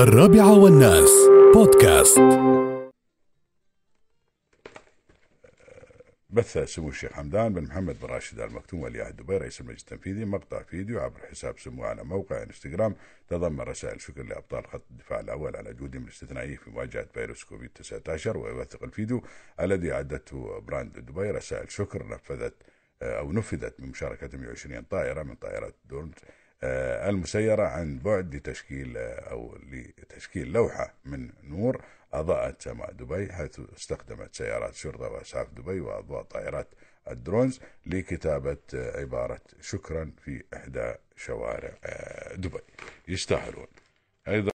الرابعة والناس. بودكاست. بث سمو الشيخ حمدان بن محمد بن راشد ال مكتوم ولي عهد دبي رئيس المجلس التنفيذي مقطع فيديو عبر حساب سمو على موقع انستغرام. تضمن رسائل شكر لأبطال خط الدفاع الأول على جهودهم الاستثنائيه في مواجهة فيروس كوفيد 19 ويوثق الفيديو الذي أعدته براند دبي رسائل شكر نفذت أو نفذت بمشاركه 120 طائرة من طائرات دورنت آه، المسيرة عن بعد لتشكيل آه، أو لتشكيل لوحة من نور أضاءت سماء دبي حيث استخدمت سيارات شرطة وأسعاف دبي وأضواء طائرات الدرونز لكتابة آه، عبارة شكرا في إحدى شوارع دبي يستاهلون. أيضا